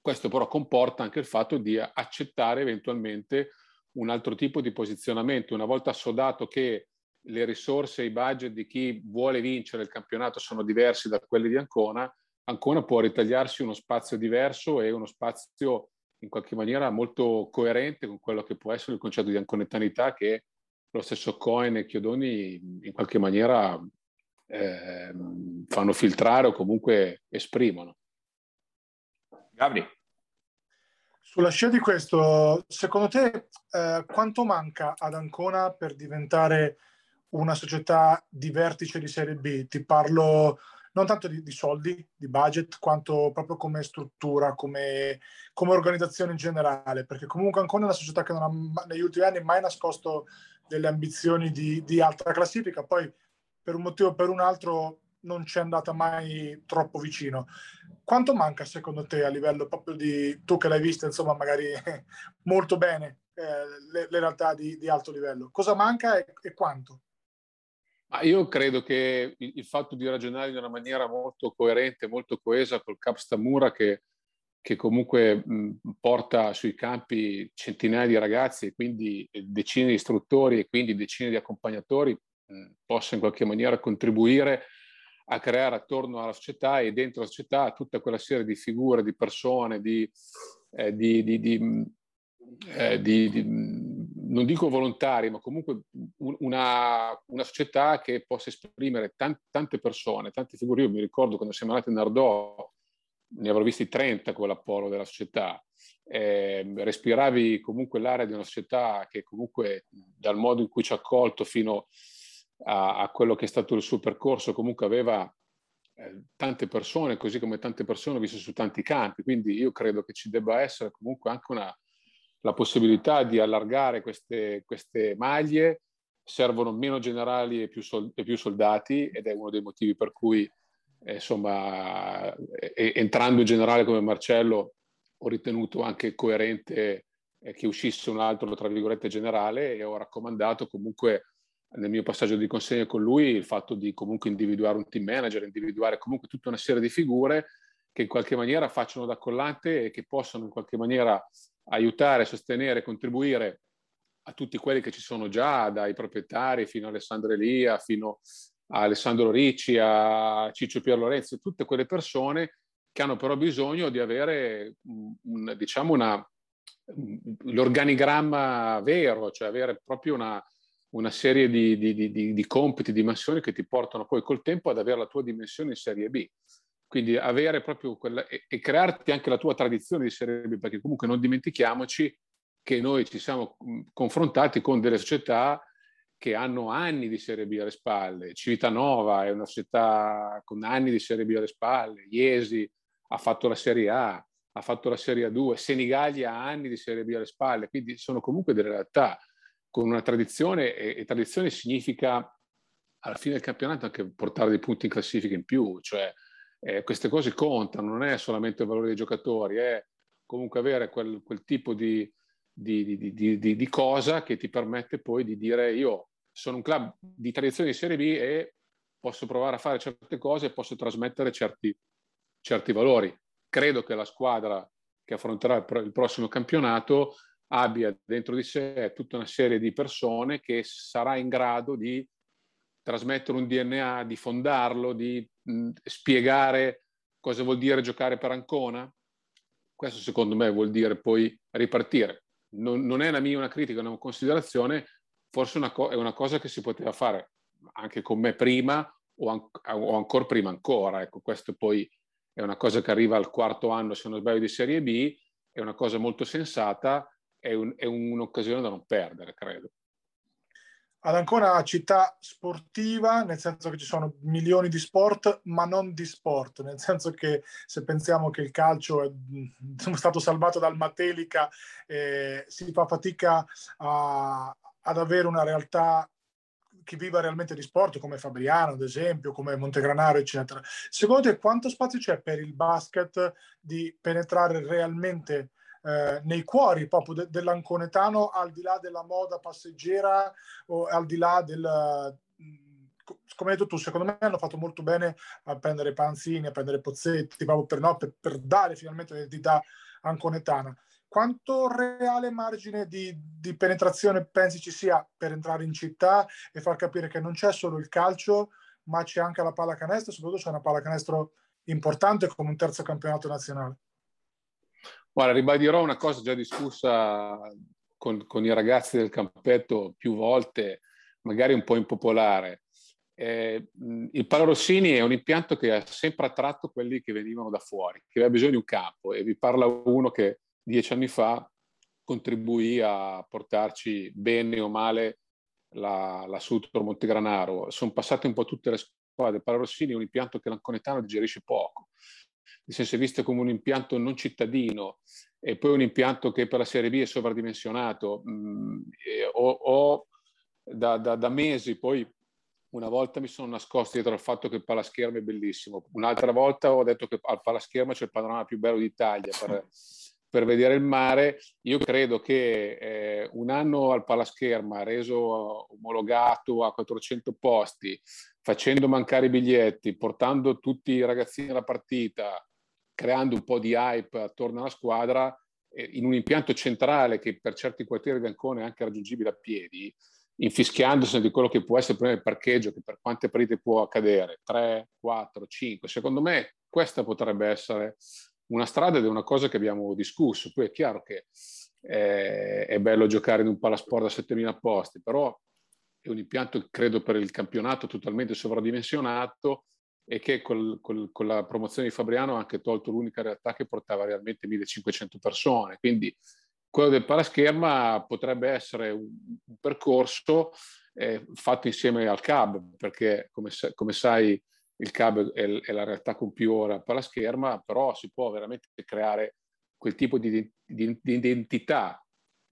Questo però comporta anche il fatto di accettare eventualmente un altro tipo di posizionamento. Una volta assodato che le risorse e i budget di chi vuole vincere il campionato sono diversi da quelli di Ancona, Ancona può ritagliarsi uno spazio diverso e uno spazio in qualche maniera molto coerente con quello che può essere il concetto di anconettanità che lo stesso Cohen e Chiodoni in qualche maniera eh, fanno filtrare o comunque esprimono. Gabri. Sulla scia di questo, secondo te eh, quanto manca ad Ancona per diventare una società di vertice di Serie B? Ti parlo non tanto di, di soldi, di budget, quanto proprio come struttura, come, come, organizzazione in generale, perché comunque Ancona è una società che non ha negli ultimi anni mai nascosto delle ambizioni di, di alta classifica, poi per un motivo o per un altro non ci è andata mai troppo vicino. Quanto manca secondo te a livello proprio di, tu che l'hai vista insomma magari molto bene, eh, le, le, realtà di, di, alto livello? Cosa manca e, e quanto? Ma io credo che il, fatto di ragionare in una maniera molto coerente, molto coesa col Cap Stamura che che comunque porta sui campi centinaia di ragazzi e quindi decine di istruttori e quindi decine di accompagnatori, possa in qualche maniera contribuire a creare attorno alla società e dentro la società tutta quella serie di figure, di persone, di, eh, di, di, eh, di non dico volontari, ma comunque una, una società che possa esprimere tant, tante persone, tante figure. Io mi ricordo quando siamo andati in Nardò, ne avrò visti 30 con l'Apollo della società. Eh, respiravi comunque l'aria di una società che comunque dal modo in cui ci ha accolto fino a, a quello che è stato il suo percorso comunque aveva eh, tante persone, così come tante persone viste su tanti campi. Quindi io credo che ci debba essere comunque anche una, la possibilità di allargare queste, queste maglie, servono meno generali e più, sol- e più, soldati ed è uno dei motivi per cui, eh, insomma, eh, entrando in generale come Marcello, ho ritenuto anche coerente eh, che uscisse un altro, tra virgolette, generale e ho raccomandato comunque nel mio passaggio di consegna con lui il fatto di comunque individuare un team manager, individuare comunque tutta una serie di figure che in qualche maniera facciano da collante e che possano in qualche maniera aiutare, sostenere, contribuire a tutti quelli che ci sono già, dai proprietari fino a Alessandro Elia, fino a Alessandro Ricci, a Ciccio Pierlorenzo, tutte quelle persone che hanno però bisogno di avere un, diciamo una, l'organigramma vero, cioè avere proprio una, una serie di, di, di, di compiti, di mansioni che ti portano poi col tempo ad avere la tua dimensione in Serie B. Quindi avere proprio quella e, e, crearti anche la tua tradizione di Serie B, perché comunque non dimentichiamoci che noi ci siamo confrontati con delle società che hanno anni di Serie B alle spalle. Civitanova è una società con anni di Serie B alle spalle, Iesi ha fatto la Serie A, ha fatto la Serie A2, Senigallia ha anni di Serie B alle spalle, quindi sono comunque delle realtà con una tradizione e, e tradizione significa alla fine del campionato anche portare dei punti in classifica in più, cioè eh, queste cose contano, non è solamente il valore dei giocatori, è comunque avere quel, quel tipo di, di, di, di, cosa che ti permette poi di dire io sono un club di tradizione di Serie B e posso provare a fare certe cose e posso trasmettere certi, certi valori. Credo che la squadra che affronterà il, il prossimo campionato abbia dentro di sé tutta una serie di persone che sarà in grado di trasmettere un DNA, di fondarlo, di mh, spiegare cosa vuol dire giocare per Ancona. Questo secondo me vuol dire poi ripartire. Non, non è una mia una critica, è una considerazione, forse una co- è una cosa che si poteva fare anche con me prima o, an- o ancora prima ancora. Ecco, questo poi è una cosa che arriva al quarto anno, se non sbaglio, di Serie B, è una cosa molto sensata, è, un, è un'occasione da non perdere, credo ad Ancona una città sportiva, nel senso che ci sono milioni di sport, ma non di sport, nel senso che se pensiamo che il calcio è stato salvato dal Matelica, eh, si fa fatica a, ad avere una realtà che viva realmente di sport, come Fabriano, ad esempio, come Montegranaro, eccetera. Secondo te quanto spazio c'è per il basket di penetrare realmente eh, nei cuori proprio de- dell'anconetano, al di là della moda passeggera o al di là del... Come hai detto tu, secondo me hanno fatto molto bene a prendere Panzini, a prendere Pozzetti, proprio per, no, per, per dare finalmente l'identità anconetana. Quanto reale margine di, di, penetrazione pensi ci sia per entrare in città e far capire che non c'è solo il calcio, ma c'è anche la pallacanestro, soprattutto c'è una pallacanestro importante come un terzo campionato nazionale? Guarda, ribadirò una cosa già discussa con, con, i ragazzi del campetto più volte, magari un po' impopolare. Eh, il Palarossini è un impianto che ha sempre attratto quelli che venivano da fuori, che aveva bisogno di un campo e vi parla uno che dieci anni fa contribuì a portarci bene o male la, la Sutor Montegranaro. Sono passate un po' tutte le squadre. Il Palarossini è un impianto che l'Anconetano digerisce poco nel senso è visto come un impianto non cittadino e poi un impianto che per la Serie B è sovradimensionato. Mm, ho, ho da, da, da, mesi poi una volta mi sono nascosto dietro al fatto che il palaschermo è bellissimo, un'altra volta ho detto che al palaschermo c'è il panorama più bello d'Italia per, per vedere il mare. Io credo che eh, un anno al palascherma reso omologato a 400 posti, facendo mancare i biglietti, portando tutti i ragazzini alla partita, creando un po' di hype attorno alla squadra, eh, in un impianto centrale che per certi quartieri di Ancona è anche raggiungibile a piedi, infischiandosi di quello che può essere il parcheggio, che per quante partite può accadere, 3, 4, 5. Secondo me questa potrebbe essere una strada ed è una cosa che abbiamo discusso. Poi è chiaro che eh, è bello giocare in un palasport da 7.000 posti, però è un impianto, credo, per il campionato totalmente sovradimensionato e che col, col, con la promozione di Fabriano ha anche tolto l'unica realtà che portava realmente 1500 persone. Quindi quello del palascherma potrebbe essere un, un percorso eh, fatto insieme al CAB, perché come, come sai il CAB è, è, la realtà con più ore al palascherma, però si può veramente creare quel tipo di, di, di identità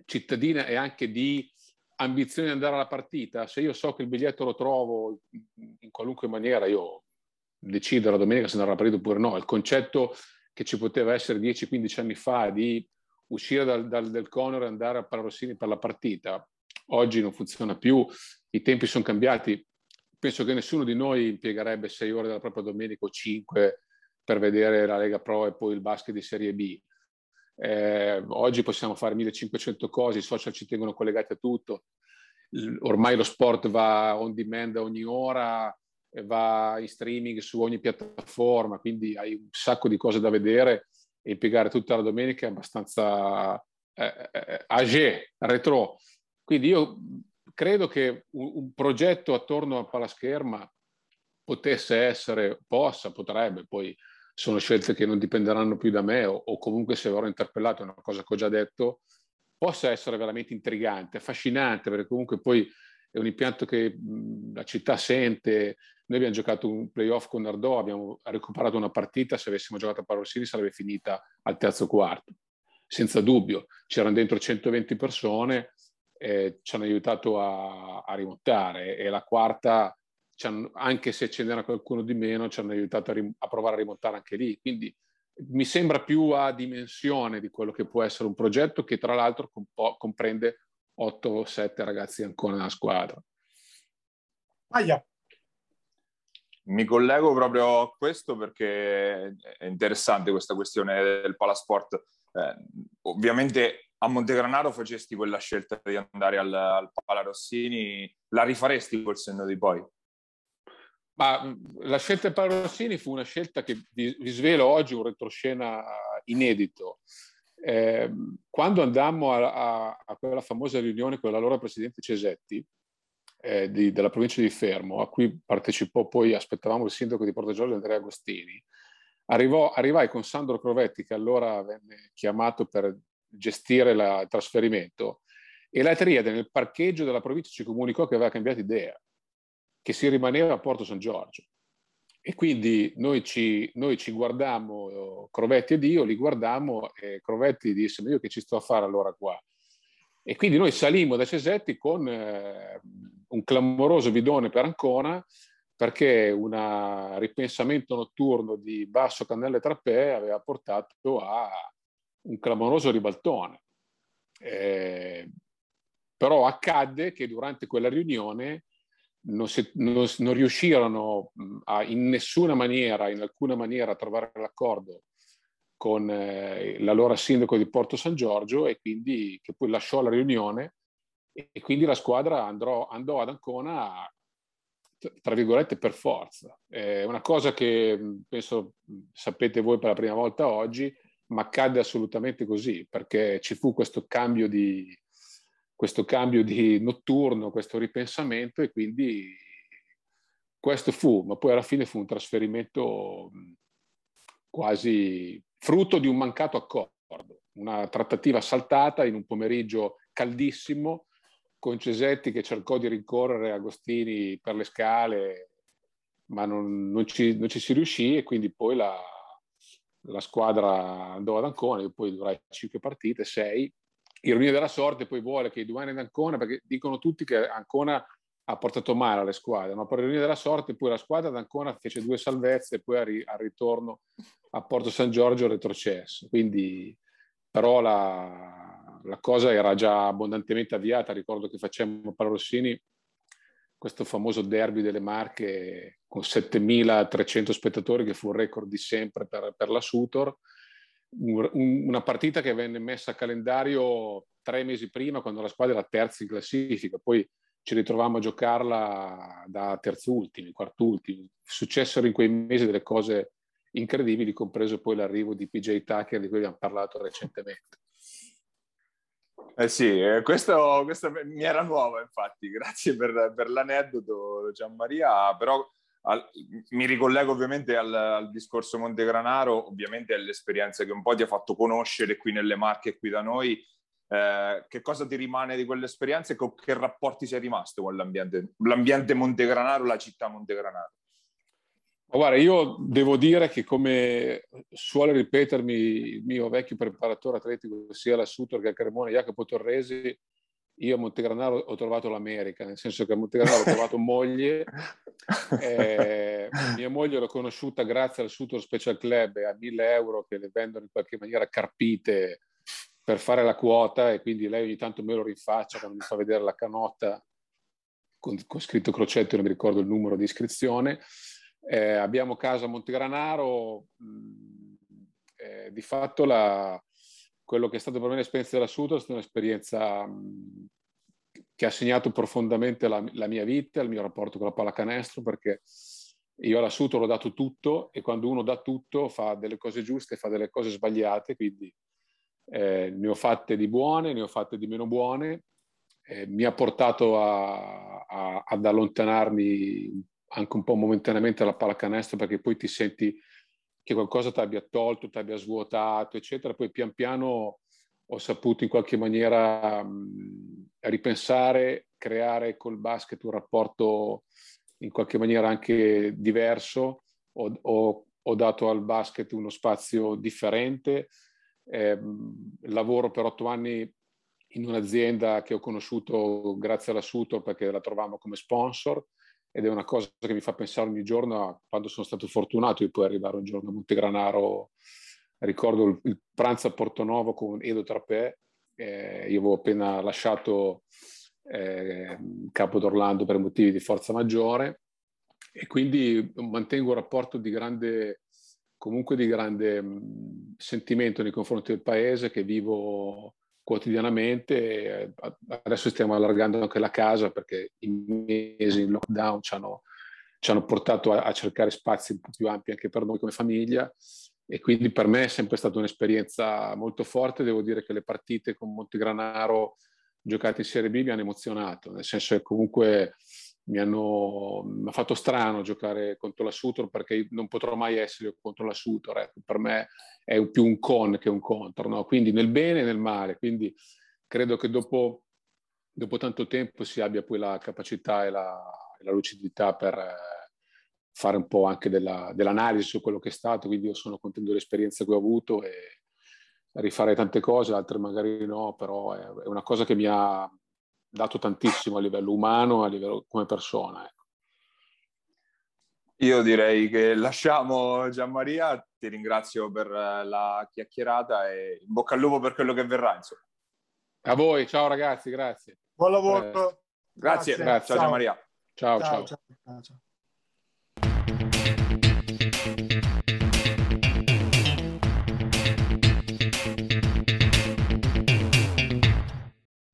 cittadina e anche di ambizione di andare alla partita. Se io so che il biglietto lo trovo in qualunque maniera, io decido la domenica se andare alla partita oppure no. Il concetto che ci poteva essere 10-15 anni fa di uscire dal, dal, del Conor e andare a Pararossini per la partita, oggi non funziona più, i tempi sono cambiati. Penso che nessuno di noi impiegherebbe sei ore della propria domenica o cinque per vedere la Lega Pro e poi il basket di Serie B. Eh, oggi possiamo fare 1500 cose, i social ci tengono collegati a tutto. Ormai lo sport va on demand ogni ora, va in streaming su ogni piattaforma, quindi hai un sacco di cose da vedere e impiegare tutta la domenica è abbastanza eh, eh, age, retro. Quindi io credo che un, un progetto attorno al palascherma potesse essere, possa, potrebbe, poi sono scelte che non dipenderanno più da me o, o comunque se avrò interpellato è una cosa che ho già detto, possa essere veramente intrigante, affascinante, perché comunque poi è un impianto che la città sente. Noi abbiamo giocato un playoff con Nardò, abbiamo recuperato una partita, se avessimo giocato a Parossini sarebbe finita al terzo quarto, senza dubbio. C'erano dentro 120 persone, eh, ci hanno aiutato a, a rimontare e la quarta anche se ce n'era qualcuno di meno, ci hanno aiutato a, rim- a, provare a rimontare anche lì. Quindi mi sembra più a dimensione di quello che può essere un progetto che tra l'altro comp- comprende 8 o 7 ragazzi ancora nella squadra. Aia. Mi collego proprio a questo perché è interessante questa questione del palasport. Eh, ovviamente a Montegranaro facesti quella scelta di andare al, al Pala Rossini, la rifaresti col senno di poi? Ma la scelta del Rossini fu una scelta che vi, vi svelo oggi un retroscena inedito. Eh, quando andammo a, a, a, quella famosa riunione con l'allora presidente Cesetti eh, di, della provincia di Fermo, a cui partecipò poi, aspettavamo il sindaco di Porto Giorgio Andrea Agostini, arrivò, arrivai con Sandro Crovetti, che allora venne chiamato per gestire il trasferimento, e la triade nel parcheggio della provincia ci comunicò che aveva cambiato idea che si rimaneva a Porto San Giorgio. E quindi noi ci, noi ci guardammo, Crovetti ed io li guardammo e Crovetti disse, ma io che ci sto a fare allora qua? E quindi noi salimmo da Cesetti con eh, un clamoroso bidone per Ancona perché un ripensamento notturno di Basso Cannelle Trappè aveva portato a un clamoroso ribaltone. Eh, però accadde che durante quella riunione non, si, non, non riuscirono a, in nessuna maniera, in alcuna maniera, a trovare l'accordo con eh, l'allora sindaco di Porto San Giorgio e quindi che poi lasciò la riunione e, e quindi la squadra andrò, andò ad Ancona tra virgolette per forza. È una cosa che penso sapete voi per la prima volta oggi, ma accadde assolutamente così perché ci fu questo cambio di, questo cambio di notturno, questo ripensamento e quindi questo fu, ma poi alla fine fu un trasferimento quasi frutto di un mancato accordo, una trattativa saltata in un pomeriggio caldissimo con Cesetti che cercò di rincorrere Agostini per le scale, ma non, non, ci, non ci, si riuscì e quindi poi la, la squadra andò ad Ancona, poi durai cinque partite, sei, ironia della sorte poi vuole che i due anni ad Ancona, perché dicono tutti che Ancona ha portato male alle squadre, ma per ironia della sorte poi la squadra ad Ancona fece due salvezze e poi al ritorno a Porto San Giorgio retrocesso. Quindi però la, la cosa era già abbondantemente avviata, ricordo che facemmo a Rossini questo famoso derby delle Marche con 7.300 spettatori che fu un record di sempre per, per la Sutor una partita che venne messa a calendario tre mesi prima quando la squadra era terza in classifica, poi ci ritrovavamo a giocarla da terzultimi, quartultimi. Successero in quei mesi delle cose incredibili, compreso poi l'arrivo di PJ Tucker di cui abbiamo parlato recentemente. Eh sì, eh, questo, questo, mi era nuovo infatti, grazie per, per l'aneddoto Gianmaria, però al, mi ricollego ovviamente al, al, discorso Montegranaro, ovviamente all'esperienza che un po' ti ha fatto conoscere qui nelle Marche qui da noi. Eh, che cosa ti rimane di quell'esperienza e con che rapporti sei rimasto con l'ambiente, l'ambiente Montegranaro, la città Montegranaro? Guarda, io devo dire che come suole ripetermi il mio vecchio preparatore atletico, sia la Sutor che a Cremona, Jacopo Torresi, io a Montegranaro ho trovato l'America, nel senso che a Montegranaro ho trovato moglie, eh, mia moglie l'ho conosciuta grazie al Sutor Special Club a 1000 euro che le vendono in qualche maniera carpite per fare la quota e quindi lei ogni tanto me lo rinfaccia quando mi fa vedere la canotta con, con scritto crocetto, non mi ricordo il numero di iscrizione. Eh, abbiamo casa Montegranaro, mh, eh, di fatto la, quello che è stato per me l'esperienza della Suto è stata un'esperienza mh, che ha segnato profondamente la, la, mia vita, il mio rapporto con la pallacanestro, perché io alla Suto l'ho dato tutto e quando uno dà tutto fa delle cose giuste, fa delle cose sbagliate, quindi eh, ne ho fatte di buone, ne ho fatte di meno buone, eh, mi ha portato a, a, ad allontanarmi anche un po' momentaneamente dalla pallacanestro perché poi ti senti che qualcosa ti abbia tolto, ti abbia svuotato, eccetera. Poi pian piano ho saputo in qualche maniera mh, ripensare, creare col basket un rapporto in qualche maniera anche diverso. Ho, ho, ho dato al basket uno spazio differente. Eh, lavoro per otto anni in un'azienda che ho conosciuto grazie alla Suto perché la trovavamo come sponsor ed è una cosa che mi fa pensare ogni giorno a quando sono stato fortunato di poi arrivare un giorno a Montegranaro. Ricordo il, il pranzo a Portonovo con Edo Trapè, eh, io avevo appena lasciato eh, Capo d'Orlando per motivi di forza maggiore e quindi mantengo un rapporto di grande, comunque di grande mh, sentimento nei confronti del paese che vivo quotidianamente. Adesso stiamo allargando anche la casa perché i mesi in lockdown ci hanno, ci hanno portato a, a, cercare spazi un po' più ampi anche per noi come famiglia e quindi per me è sempre stata un'esperienza molto forte. Devo dire che le partite con Montegranaro giocate in Serie B mi hanno emozionato, nel senso che comunque mi hanno mi ha fatto strano giocare contro la Sutor perché non potrò mai essere contro la Sutor. Ecco. Per me è più un con che un contro, no? quindi nel bene e nel male. Quindi credo che dopo, dopo tanto tempo si abbia poi la capacità e la, e la lucidità per eh, fare un po' anche della, dell'analisi su quello che è stato. Quindi io sono contento dell'esperienza che ho avuto e rifare tante cose, altre magari no, però è, è una cosa che mi ha dato tantissimo a livello umano, a livello come persona. Ecco. Io direi che lasciamo Gianmaria, ti ringrazio per eh, la chiacchierata e in bocca al lupo per quello che verrà. Insomma. A voi, ciao ragazzi, grazie. Buon lavoro. Eh, grazie, grazie. ciao, ciao Gianmaria. ciao. ciao. ciao. ciao.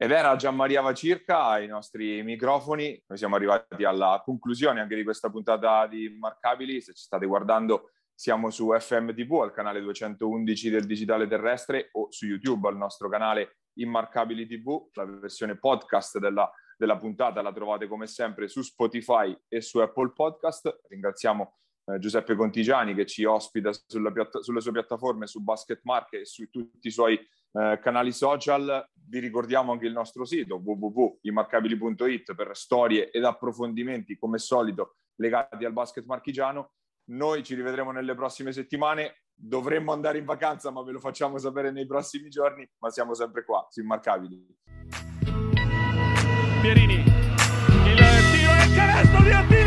Ed era Gianmaria Vacirca ai nostri microfoni. Noi siamo arrivati alla conclusione anche di questa puntata di Immarcabili. Se ci state guardando, siamo su FMTV, al canale 211 del Digitale Terrestre, o su YouTube, al nostro canale Immarcabili TV. La versione podcast della, della puntata la trovate come sempre su Spotify e su Apple Podcast. Ringraziamo eh, Giuseppe Contigiani che ci ospita piatta- sulle sue piattaforme su Basket Market e su tutti i suoi eh, canali social. Vi ricordiamo anche il nostro sito www.immarcabili.it per storie ed approfondimenti come solito legati al basket marchigiano. Noi ci rivedremo nelle prossime settimane. Dovremmo andare in vacanza, ma ve lo facciamo sapere nei prossimi giorni. Ma siamo sempre qua su Immarcabili. Pierini, il tiro il canestro di Attila!